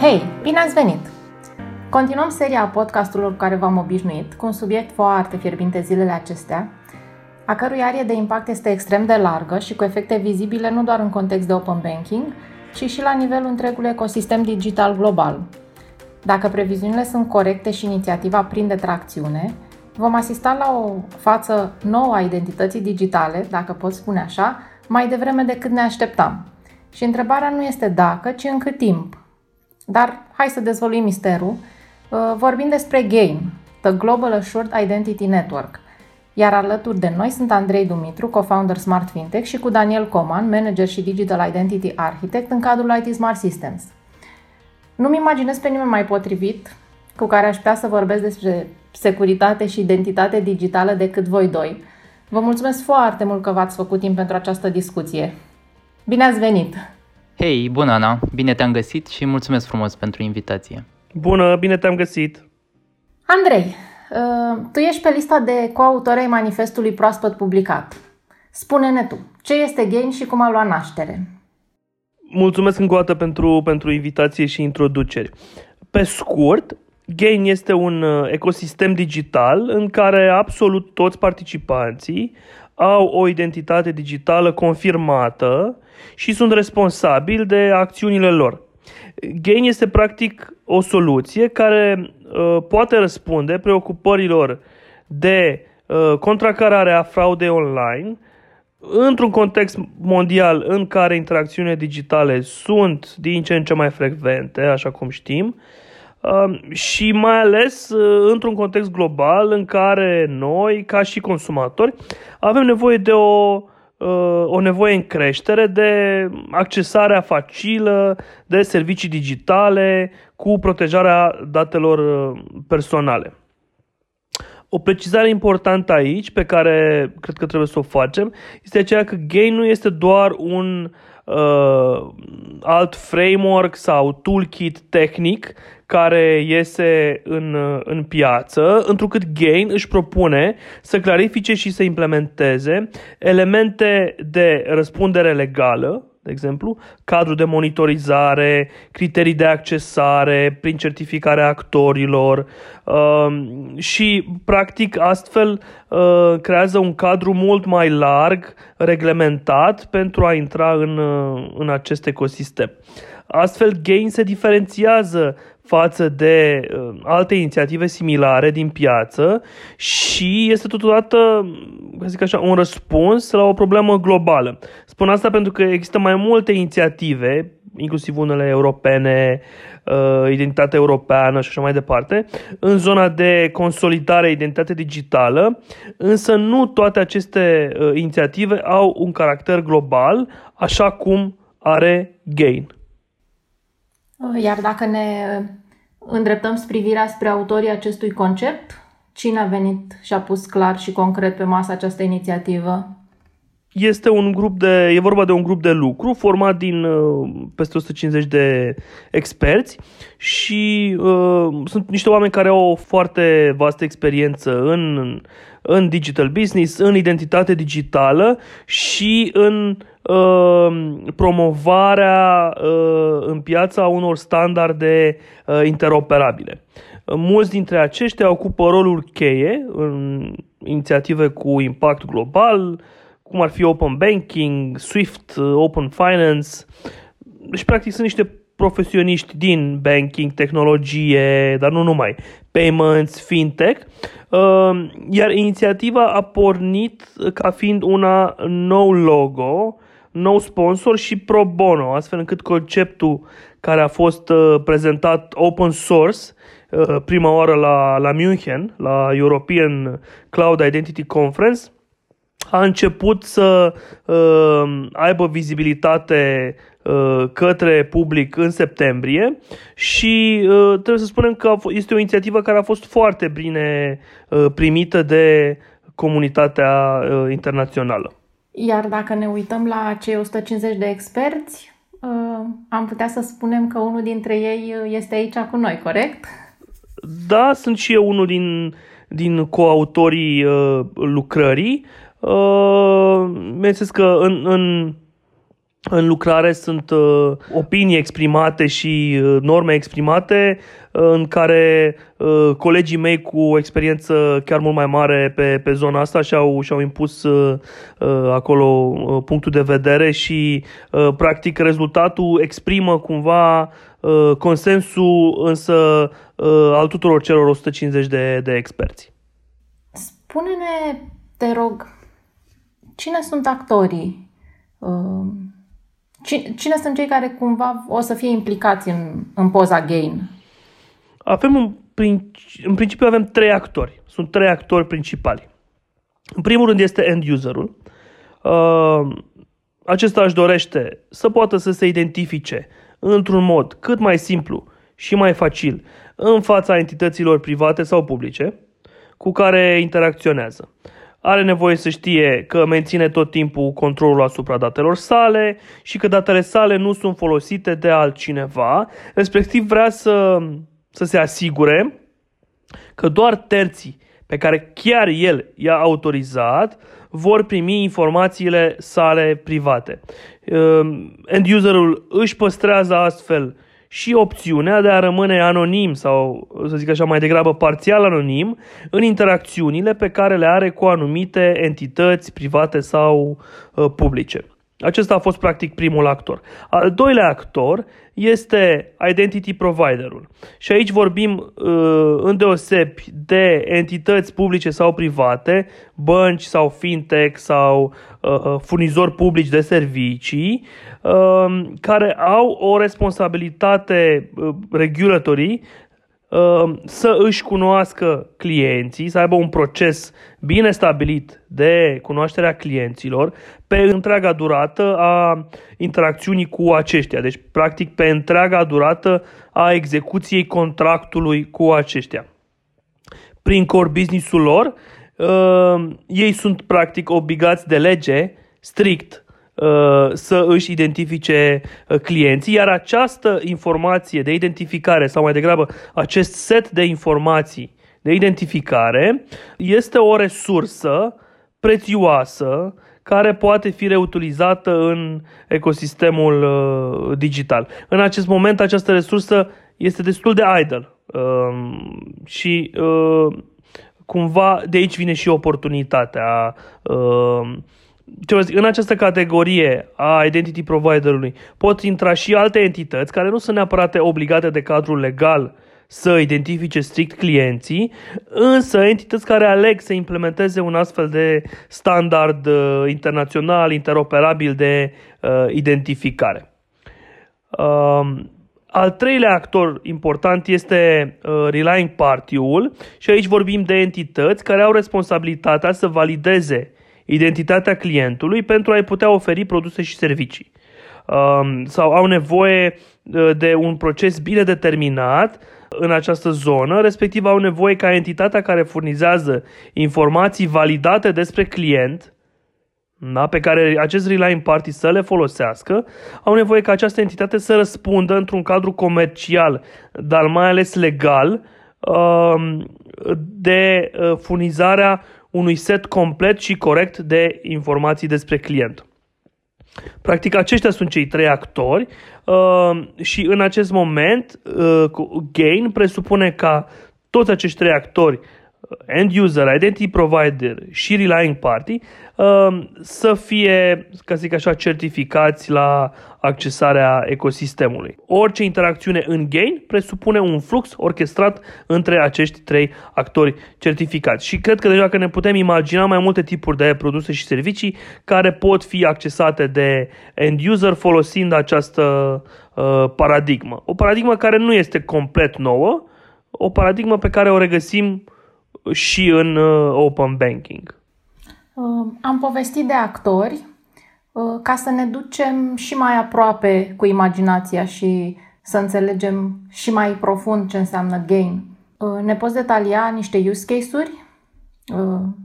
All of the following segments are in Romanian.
Hei, bine ați venit! Continuăm seria podcasturilor cu care v-am obișnuit, cu un subiect foarte fierbinte zilele acestea, a cărui arie de impact este extrem de largă și cu efecte vizibile nu doar în context de open banking, ci și la nivelul întregului ecosistem digital global. Dacă previziunile sunt corecte și inițiativa prinde tracțiune, vom asista la o față nouă a identității digitale, dacă pot spune așa, mai devreme decât ne așteptam. Și întrebarea nu este dacă, ci în cât timp. Dar hai să dezvoluim misterul. Uh, vorbim despre GAIN, The Global Assured Identity Network. Iar alături de noi sunt Andrei Dumitru, co-founder Smart Fintech și cu Daniel Coman, manager și Digital Identity Architect în cadrul IT Smart Systems. Nu-mi imaginez pe nimeni mai potrivit cu care aș putea să vorbesc despre securitate și identitate digitală decât voi doi. Vă mulțumesc foarte mult că v-ați făcut timp pentru această discuție. Bine ați venit! Hei, bună Ana! Bine te-am găsit și mulțumesc frumos pentru invitație. Bună, bine te-am găsit! Andrei, uh, tu ești pe lista de coautori ai manifestului proaspăt publicat. Spune-ne tu, ce este Gain și cum a luat naștere? Mulțumesc încă o dată pentru, pentru invitație și introduceri. Pe scurt, Gain este un uh, ecosistem digital în care absolut toți participanții au o identitate digitală confirmată și sunt responsabili de acțiunile lor. Gain este practic o soluție care uh, poate răspunde preocupărilor de uh, contracarare a fraudei online într-un context mondial în care interacțiunile digitale sunt din ce în ce mai frecvente, așa cum știm, uh, și mai ales uh, într-un context global în care noi, ca și consumatori, avem nevoie de o Uh, o nevoie în creștere de accesarea facilă de servicii digitale cu protejarea datelor uh, personale. O precizare importantă aici, pe care cred că trebuie să o facem, este aceea că GAIN nu este doar un uh, alt framework sau toolkit tehnic care iese în, în piață, întrucât Gain își propune să clarifice și să implementeze elemente de răspundere legală, de exemplu, cadru de monitorizare, criterii de accesare prin certificarea actorilor uh, și, practic, astfel uh, creează un cadru mult mai larg, reglementat, pentru a intra în, uh, în acest ecosistem. Astfel, Gain se diferențiază față de uh, alte inițiative similare din piață și este totodată, ca zic așa, un răspuns la o problemă globală. Spun asta pentru că există mai multe inițiative, inclusiv unele europene, uh, identitate europeană și așa mai departe, în zona de consolidare identitate digitală, însă nu toate aceste uh, inițiative au un caracter global, așa cum are Gain. Iar dacă ne îndreptăm privirea spre autorii acestui concept, cine a venit și a pus clar și concret pe masă această inițiativă? Este un grup de, e vorba de un grup de lucru format din uh, peste 150 de experți și uh, sunt niște oameni care au o foarte vastă experiență în, în digital business, în identitate digitală și în uh, promovarea uh, în piața unor standarde uh, interoperabile. Mulți dintre aceștia ocupă rolul cheie în inițiative cu impact global, cum ar fi Open Banking, Swift, Open Finance. Deci, practic, sunt niște profesioniști din banking, tehnologie, dar nu numai, payments, fintech, uh, iar inițiativa a pornit ca fiind una nou logo, nou sponsor și pro bono, astfel încât conceptul care a fost uh, prezentat open source uh, prima oară la, la München, la European Cloud Identity Conference, a început să uh, aibă vizibilitate uh, către public în septembrie și uh, trebuie să spunem că este o inițiativă care a fost foarte bine uh, primită de comunitatea uh, internațională. Iar dacă ne uităm la cei 150 de experți, uh, am putea să spunem că unul dintre ei este aici cu noi, corect? Da, sunt și eu unul din, din coautorii uh, lucrării. Uh, că în, în în lucrare sunt uh, opinii exprimate și uh, norme exprimate uh, în care uh, colegii mei cu experiență chiar mult mai mare pe, pe zona asta și-au, și-au impus uh, uh, acolo uh, punctul de vedere și uh, practic rezultatul exprimă cumva uh, consensul însă uh, al tuturor celor 150 de, de experți. Spune-ne, te rog, cine sunt actorii? Uh Cine sunt cei care cumva o să fie implicați în, în poza Gain? Avem un, în principiu avem trei actori. Sunt trei actori principali. În primul rând este end userul. Uh, acesta își dorește să poată să se identifice într-un mod cât mai simplu și mai facil în fața entităților private sau publice cu care interacționează are nevoie să știe că menține tot timpul controlul asupra datelor sale și că datele sale nu sunt folosite de altcineva, respectiv vrea să, să se asigure că doar terții pe care chiar el i-a autorizat vor primi informațiile sale private. End userul își păstrează astfel și opțiunea de a rămâne anonim sau, să zic așa, mai degrabă parțial anonim în interacțiunile pe care le are cu anumite entități private sau uh, publice. Acesta a fost practic primul actor. Al doilea actor este identity providerul. Și aici vorbim uh, îndeosebi de entități publice sau private, bănci sau fintech sau uh, uh furnizori publici de servicii, uh, care au o responsabilitate uh, regulatory Um, să își cunoască clienții, să aibă un proces bine stabilit de cunoașterea clienților pe întreaga durată a interacțiunii cu aceștia. Deci, practic, pe întreaga durată a execuției contractului cu aceștia. Prin core business-ul lor, um, ei sunt practic obligați de lege strict Uh, să își identifice uh, clienții, iar această informație de identificare sau mai degrabă acest set de informații de identificare este o resursă prețioasă care poate fi reutilizată în ecosistemul uh, digital. În acest moment această resursă este destul de idle um, și cumva de aici vine și oportunitatea ce vă zic, în această categorie a identity providerului pot intra și alte entități care nu sunt neapărat obligate de cadrul legal să identifice strict clienții, însă entități care aleg să implementeze un astfel de standard uh, internațional, interoperabil de uh, identificare. Uh, al treilea actor important este uh, Relying Party-ul și aici vorbim de entități care au responsabilitatea să valideze identitatea clientului pentru a-i putea oferi produse și servicii. Um, sau au nevoie uh, de un proces bine determinat în această zonă, respectiv au nevoie ca entitatea care furnizează informații validate despre client, da, pe care acest relying party să le folosească, au nevoie ca această entitate să răspundă într-un cadru comercial, dar mai ales legal, um, de uh, furnizarea unui set complet și corect de informații despre client. Practic, aceștia sunt cei trei actori uh, și în acest moment uh, Gain presupune ca toți acești trei actori end user, identity provider și relying party um, să fie, ca să zic așa, certificați la accesarea ecosistemului. Orice interacțiune în gain presupune un flux orchestrat între acești trei actori certificați. Și cred că deja că ne putem imagina mai multe tipuri de produse și servicii care pot fi accesate de end user folosind această uh, paradigmă. O paradigmă care nu este complet nouă, o paradigmă pe care o regăsim și în uh, open banking. Uh, am povestit de actori uh, ca să ne ducem și mai aproape cu imaginația și să înțelegem și mai profund ce înseamnă gain. Ne poți detalia niște use case-uri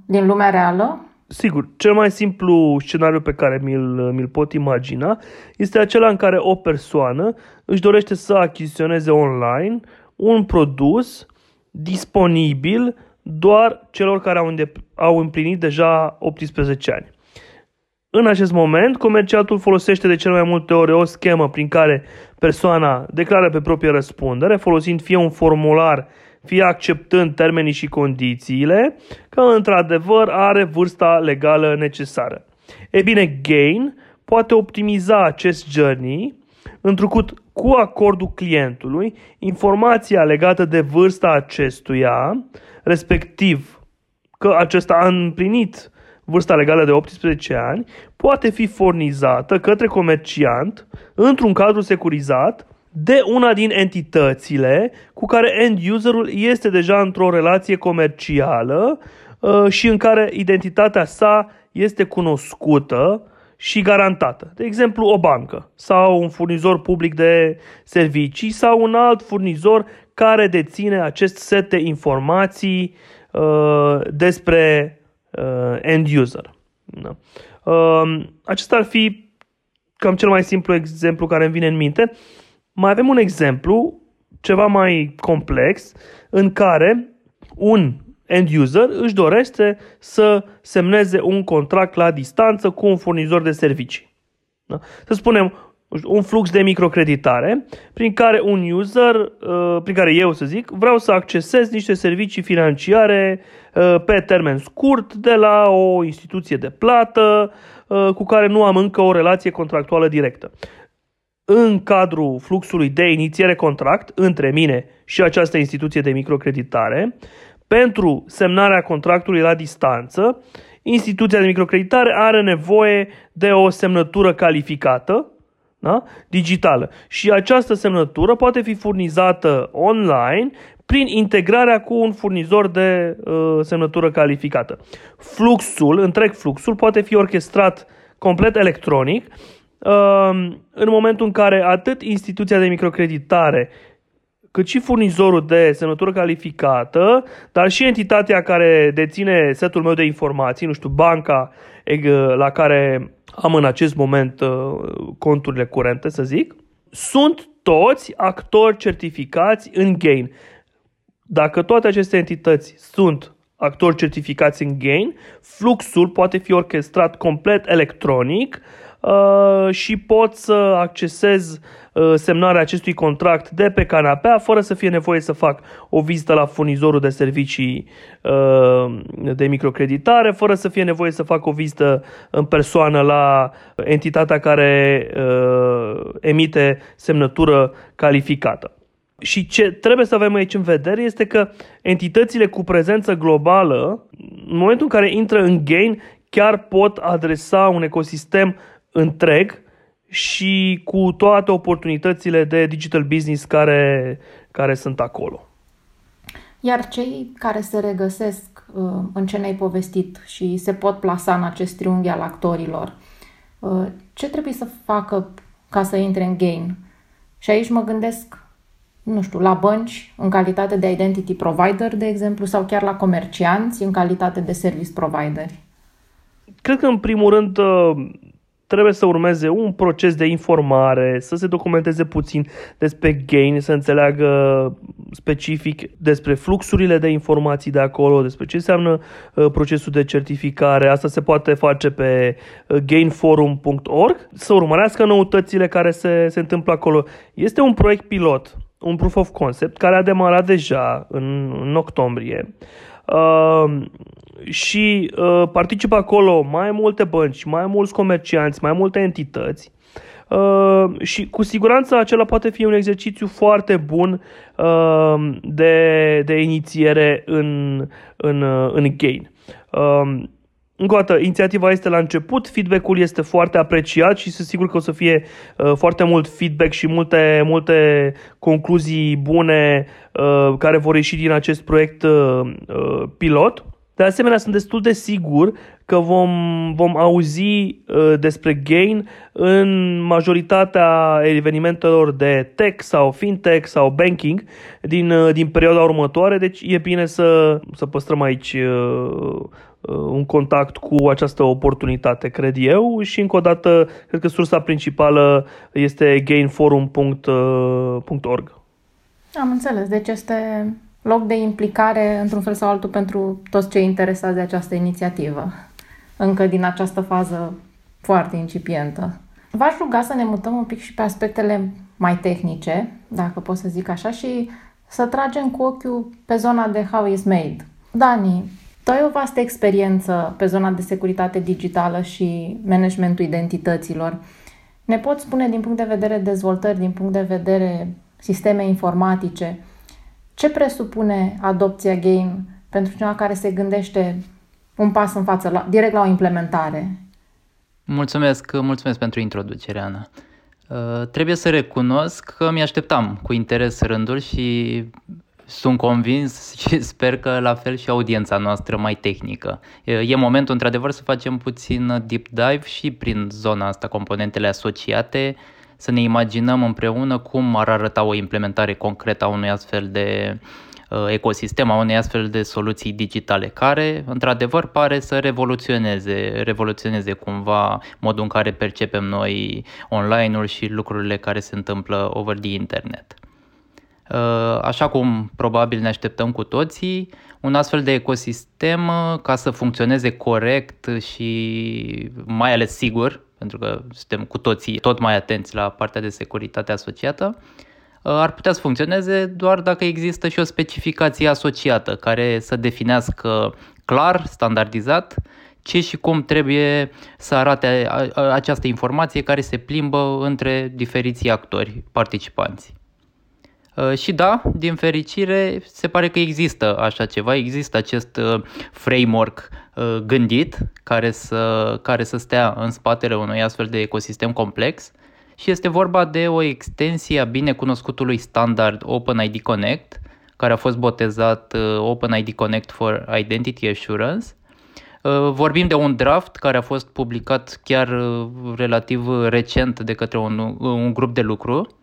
din lumea reală? Sigur, cel mai simplu scenariu pe care mi-l, mi-l pot imagina este acela în care o persoană își dorește să achiziționeze online un produs disponibil doar celor care au, îndep- au împlinit deja 18 ani. În acest moment, comerciatul folosește de cel mai multe ori o schemă prin care persoana declară pe proprie răspundere, folosind fie un formular, fie acceptând termenii și condițiile, că într-adevăr are vârsta legală necesară. E bine, Gain poate optimiza acest journey, întrucut cu acordul clientului, informația legată de vârsta acestuia, respectiv că acesta a împlinit vârsta legală de 18 ani, poate fi furnizată către comerciant într-un cadru securizat de una din entitățile cu care end-userul este deja într-o relație comercială uh, și în care identitatea sa este cunoscută și garantată. De exemplu, o bancă sau un furnizor public de servicii sau un alt furnizor care deține acest set de informații uh, despre uh, end user. Da. Uh, acesta ar fi cam cel mai simplu exemplu care îmi vine în minte. Mai avem un exemplu ceva mai complex în care un end user își dorește să semneze un contract la distanță cu un furnizor de servicii. Da? Să spunem un flux de microcreditare prin care un user, uh, prin care eu să zic, vreau să accesez niște servicii financiare uh, pe termen scurt de la o instituție de plată uh, cu care nu am încă o relație contractuală directă. În cadrul fluxului de inițiere contract între mine și această instituție de microcreditare, pentru semnarea contractului la distanță, instituția de microcreditare are nevoie de o semnătură calificată, da? digitală. Și această semnătură poate fi furnizată online prin integrarea cu un furnizor de uh, semnătură calificată. Fluxul, întreg fluxul, poate fi orchestrat complet electronic uh, în momentul în care atât instituția de microcreditare cât și furnizorul de semnătură calificată, dar și entitatea care deține setul meu de informații, nu știu, banca la care am în acest moment uh, conturile curente, să zic, sunt toți actori certificați în Gain. Dacă toate aceste entități sunt actori certificați în Gain, fluxul poate fi orchestrat complet electronic uh, și pot să accesez Uh, semnarea acestui contract de pe canapea, fără să fie nevoie să fac o vizită la furnizorul de servicii uh, de microcreditare, fără să fie nevoie să fac o vizită în persoană la entitatea care uh, emite semnătură calificată. Și ce trebuie să avem aici în vedere este că entitățile cu prezență globală, în momentul în care intră în gain, chiar pot adresa un ecosistem întreg și cu toate oportunitățile de digital business care, care sunt acolo. Iar cei care se regăsesc uh, în ce ne-ai povestit și se pot plasa în acest triunghi al actorilor, uh, ce trebuie să facă ca să intre în gain? Și aici mă gândesc, nu știu, la bănci în calitate de identity provider, de exemplu, sau chiar la comercianți în calitate de service provider. Cred că, în primul rând, uh, trebuie să urmeze un proces de informare, să se documenteze puțin despre gain, să înțeleagă specific despre fluxurile de informații de acolo, despre ce înseamnă uh, procesul de certificare. Asta se poate face pe uh, gainforum.org, să urmărească noutățile care se, se întâmplă acolo. Este un proiect pilot, un proof of concept, care a demarat deja în, în octombrie. Uh, și uh, participă acolo mai multe bănci, mai mulți comercianți, mai multe entități uh, și cu siguranță acela poate fi un exercițiu foarte bun uh, de, de inițiere în, în, uh, în gain. Uh, încă o dată, inițiativa este la început, feedback-ul este foarte apreciat și sunt sigur că o să fie uh, foarte mult feedback și multe, multe concluzii bune uh, care vor ieși din acest proiect uh, uh, pilot. De asemenea, sunt destul de sigur că vom, vom auzi uh, despre Gain în majoritatea evenimentelor de tech sau fintech sau banking din, uh, din perioada următoare, deci e bine să, să păstrăm aici uh, uh, un contact cu această oportunitate, cred eu, și încă o dată, cred că sursa principală este gainforum.org. Uh, Am înțeles, deci este loc de implicare într-un fel sau altul pentru toți cei interesați de această inițiativă, încă din această fază foarte incipientă. V-aș ruga să ne mutăm un pic și pe aspectele mai tehnice, dacă pot să zic așa, și să tragem cu ochiul pe zona de how is made. Dani, tu ai o vastă experiență pe zona de securitate digitală și managementul identităților. Ne poți spune din punct de vedere dezvoltări, din punct de vedere sisteme informatice, ce presupune adopția Gain pentru cineva care se gândește un pas în față, la, direct la o implementare? Mulțumesc, mulțumesc pentru introducere, Ana. Uh, trebuie să recunosc că mi-așteptam cu interes rândul și sunt convins și sper că la fel și audiența noastră mai tehnică. E momentul într-adevăr să facem puțin deep dive și prin zona asta, componentele asociate, să ne imaginăm împreună cum ar arăta o implementare concretă a unui astfel de uh, ecosistem, a unei astfel de soluții digitale, care într-adevăr pare să revoluționeze, revoluționeze cumva modul în care percepem noi online-ul și lucrurile care se întâmplă over the internet. Uh, așa cum probabil ne așteptăm cu toții, un astfel de ecosistem uh, ca să funcționeze corect și mai ales sigur, pentru că suntem cu toții tot mai atenți la partea de securitate asociată, uh, ar putea să funcționeze doar dacă există și o specificație asociată care să definească clar, standardizat, ce și cum trebuie să arate această informație care se plimbă între diferiții actori participanți. Uh, și da, din fericire, se pare că există așa ceva, există acest uh, framework uh, gândit care să, care să stea în spatele unui astfel de ecosistem complex și este vorba de o extensie a binecunoscutului standard OpenID Connect, care a fost botezat OpenID Connect for Identity Assurance. Vorbim de un draft care a fost publicat chiar relativ recent de către un, un grup de lucru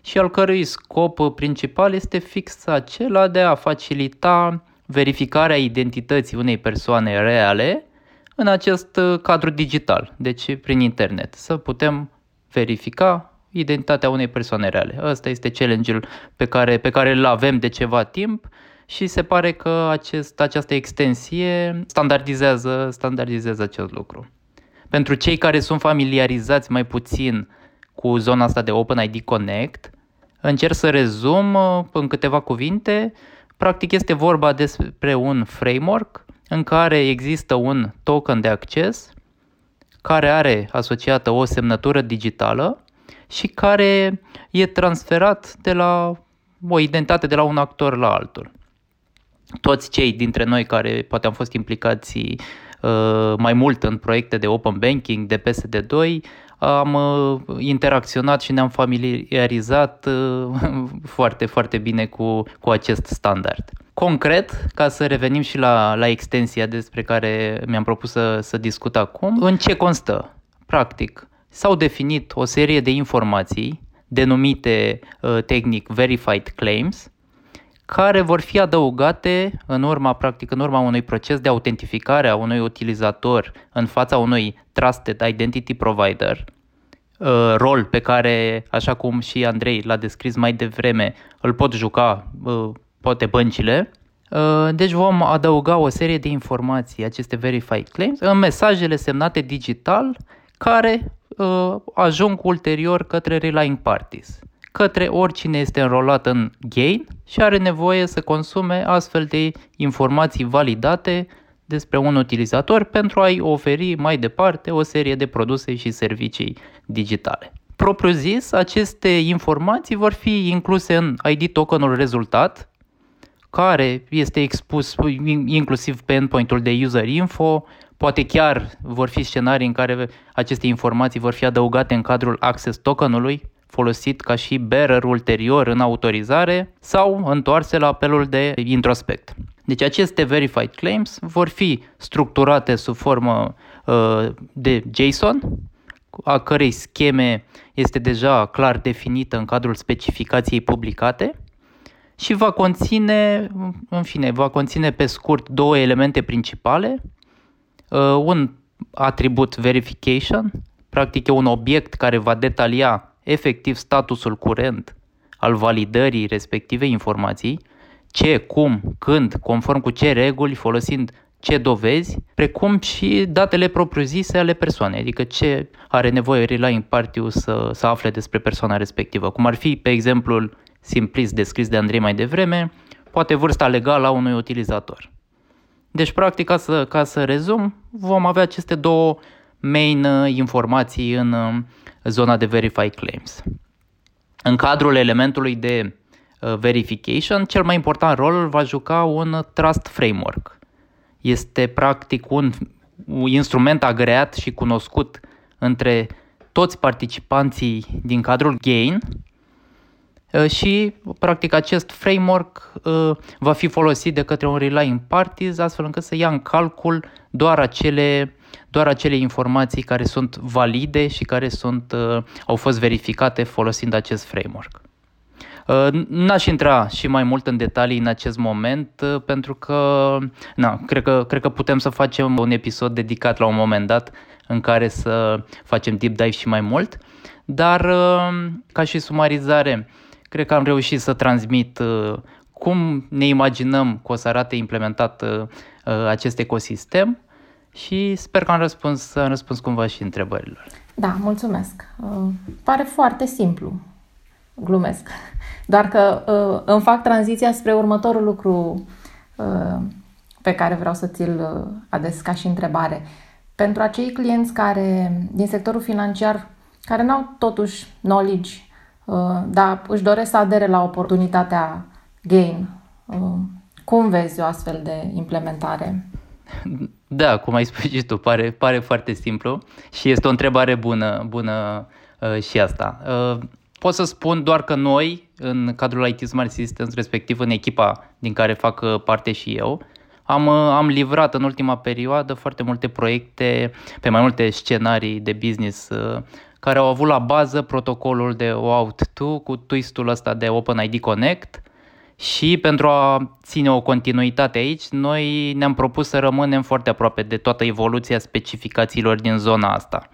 și al cărui scop principal este fix acela de a facilita verificarea identității unei persoane reale în acest cadru digital, deci prin internet, să putem verifica identitatea unei persoane reale. Ăsta este challenge-ul pe care, pe care îl avem de ceva timp și se pare că acest, această extensie standardizează, standardizează acest lucru. Pentru cei care sunt familiarizați mai puțin cu zona asta de OpenID Connect, Încerc să rezum uh, în câteva cuvinte. Practic este vorba despre un framework în care există un token de acces care are asociată o semnătură digitală și care e transferat de la o identitate de la un actor la altul. Toți cei dintre noi care poate am fost implicați uh, mai mult în proiecte de open banking, de PSD2, am uh, interacționat și ne-am familiarizat uh, foarte, foarte bine cu, cu acest standard. Concret, ca să revenim și la, la extensia despre care mi-am propus să, să discut acum, în ce constă? Practic, s-au definit o serie de informații denumite uh, tehnic verified claims, care vor fi adăugate în urma, practic, în urma unui proces de autentificare a unui utilizator în fața unui Trusted Identity Provider, uh, rol pe care, așa cum și Andrei l-a descris mai devreme, îl pot juca uh, poate băncile. Uh, deci vom adăuga o serie de informații, aceste verified claims, în mesajele semnate digital care ajung ulterior către relying parties către oricine este înrolat în Gain și are nevoie să consume astfel de informații validate despre un utilizator pentru a-i oferi mai departe o serie de produse și servicii digitale. Propriu zis, aceste informații vor fi incluse în ID tokenul rezultat, care este expus inclusiv pe endpoint-ul de user info, poate chiar vor fi scenarii în care aceste informații vor fi adăugate în cadrul access tokenului, folosit ca și bearer ulterior în autorizare sau întoarse la apelul de introspect. Deci aceste verified claims vor fi structurate sub formă uh, de JSON, a cărei scheme este deja clar definită în cadrul specificației publicate și va conține, în fine, va conține pe scurt două elemente principale, uh, un atribut verification, practic e un obiect care va detalia efectiv statusul curent al validării respectivei informații, ce, cum, când, conform cu ce reguli, folosind ce dovezi, precum și datele propriu-zise ale persoanei, adică ce are nevoie relying party să, să afle despre persoana respectivă, cum ar fi, pe exemplu, simplist descris de Andrei mai devreme, poate vârsta legală a unui utilizator. Deci, practic, ca să, ca să rezum, vom avea aceste două main uh, informații în uh, zona de Verify Claims. În cadrul elementului de uh, verification, cel mai important rol îl va juca un Trust Framework. Este practic un, un instrument agreat și cunoscut între toți participanții din cadrul GAIN și practic acest framework va fi folosit de către un relying parties astfel încât să ia în calcul doar acele doar acele informații care sunt valide și care sunt, uh, au fost verificate folosind acest framework. Uh, n-aș intra și mai mult în detalii în acest moment uh, pentru că, na, cred că cred că putem să facem un episod dedicat la un moment dat în care să facem deep dive și mai mult, dar ca și sumarizare, cred că am reușit să transmit cum ne imaginăm că o să arate implementat acest ecosistem și sper că am răspuns, am răspuns cumva și întrebărilor. Da, mulțumesc. Uh, pare foarte simplu. Glumesc. Doar că uh, îmi fac tranziția spre următorul lucru uh, pe care vreau să ți-l uh, ades ca și întrebare. Pentru acei clienți care, din sectorul financiar, care n-au totuși knowledge, uh, dar își doresc să adere la oportunitatea Gain, uh, cum vezi o astfel de implementare? Da, cum ai spus și tu, pare, pare foarte simplu și este o întrebare bună, bună uh, și asta. Uh, pot să spun doar că noi, în cadrul IT Smart Systems, respectiv în echipa din care fac uh, parte și eu, am, uh, am livrat în ultima perioadă foarte multe proiecte pe mai multe scenarii de business uh, care au avut la bază protocolul de OAuth 2 cu twistul ăsta de OpenID Connect și pentru a ține o continuitate aici, noi ne-am propus să rămânem foarte aproape de toată evoluția specificațiilor din zona asta.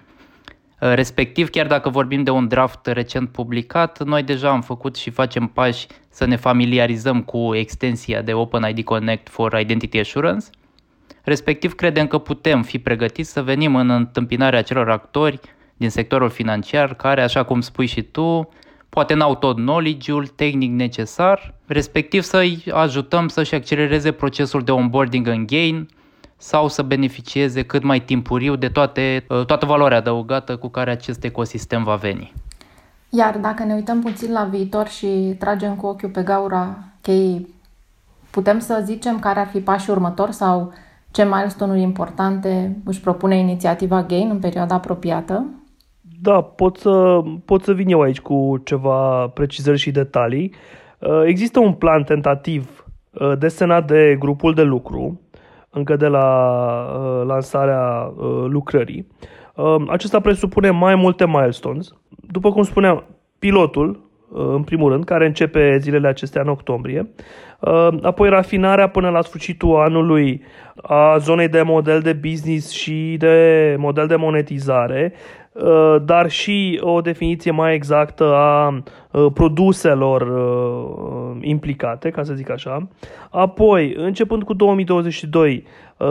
Respectiv, chiar dacă vorbim de un draft recent publicat, noi deja am făcut și facem pași să ne familiarizăm cu extensia de OpenID Connect for Identity Assurance. Respectiv, credem că putem fi pregătiți să venim în întâmpinarea acelor actori din sectorul financiar care, așa cum spui și tu, poate n-au tot knowledge-ul tehnic necesar, respectiv să-i ajutăm să-și accelereze procesul de onboarding în gain sau să beneficieze cât mai timpuriu de toate, uh, toată valoarea adăugată cu care acest ecosistem va veni. Iar dacă ne uităm puțin la viitor și tragem cu ochiul pe gaura cheii, putem să zicem care ar fi pașii următor sau ce milestone-uri importante își propune inițiativa GAIN în perioada apropiată? Da, pot să, pot să vin eu aici cu ceva precizări și detalii. Uh, există un plan tentativ uh, desenat de grupul de lucru, încă de la uh, lansarea lucrării. Acesta presupune mai multe milestones. După cum spuneam, pilotul, în primul rând, care începe zilele acestea în octombrie, apoi rafinarea până la sfârșitul anului a zonei de model de business și de model de monetizare, Uh, dar și o definiție mai exactă a uh, produselor uh, implicate, ca să zic așa. Apoi, începând cu 2022,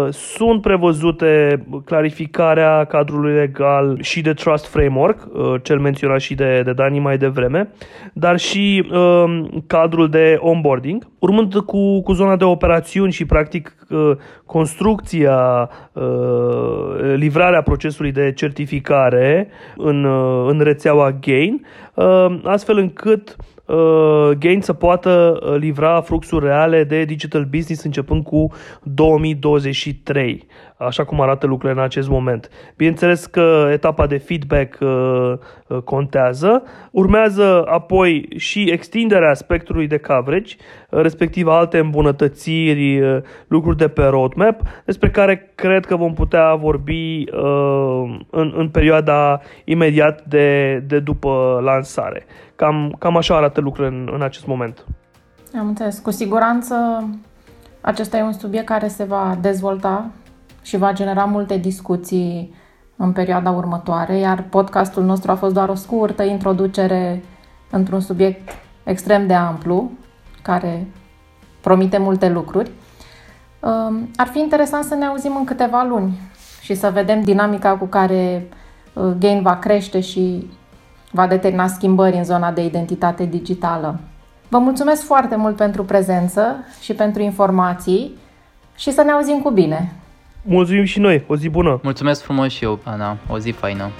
sunt prevăzute clarificarea cadrului legal și de Trust Framework, cel menționat și de, de Dani mai devreme, dar și um, cadrul de onboarding. Urmând cu, cu zona de operațiuni și, practic, construcția, livrarea procesului de certificare în, în rețeaua GAIN, astfel încât uh, Gain să poată uh, livra fluxuri reale de digital business începând cu 2023, așa cum arată lucrurile în acest moment. Bineînțeles că etapa de feedback uh, uh, contează. Urmează apoi și extinderea spectrului de coverage, uh, respectiv alte îmbunătățiri, uh, lucruri de pe roadmap, despre care cred că vom putea vorbi uh, în, în perioada imediat de, de după lansare. Cam, cam așa arată lucrurile în, în acest moment. Am înțeles. Cu siguranță acesta e un subiect care se va dezvolta și va genera multe discuții în perioada următoare, iar podcastul nostru a fost doar o scurtă introducere într-un subiect extrem de amplu, care promite multe lucruri. Um, ar fi interesant să ne auzim în câteva luni și să vedem dinamica cu care uh, Gain va crește și va determina schimbări în zona de identitate digitală. Vă mulțumesc foarte mult pentru prezență și pentru informații și să ne auzim cu bine! Mulțumim și noi, o zi bună! Mulțumesc frumos și eu, Ana, o zi faină!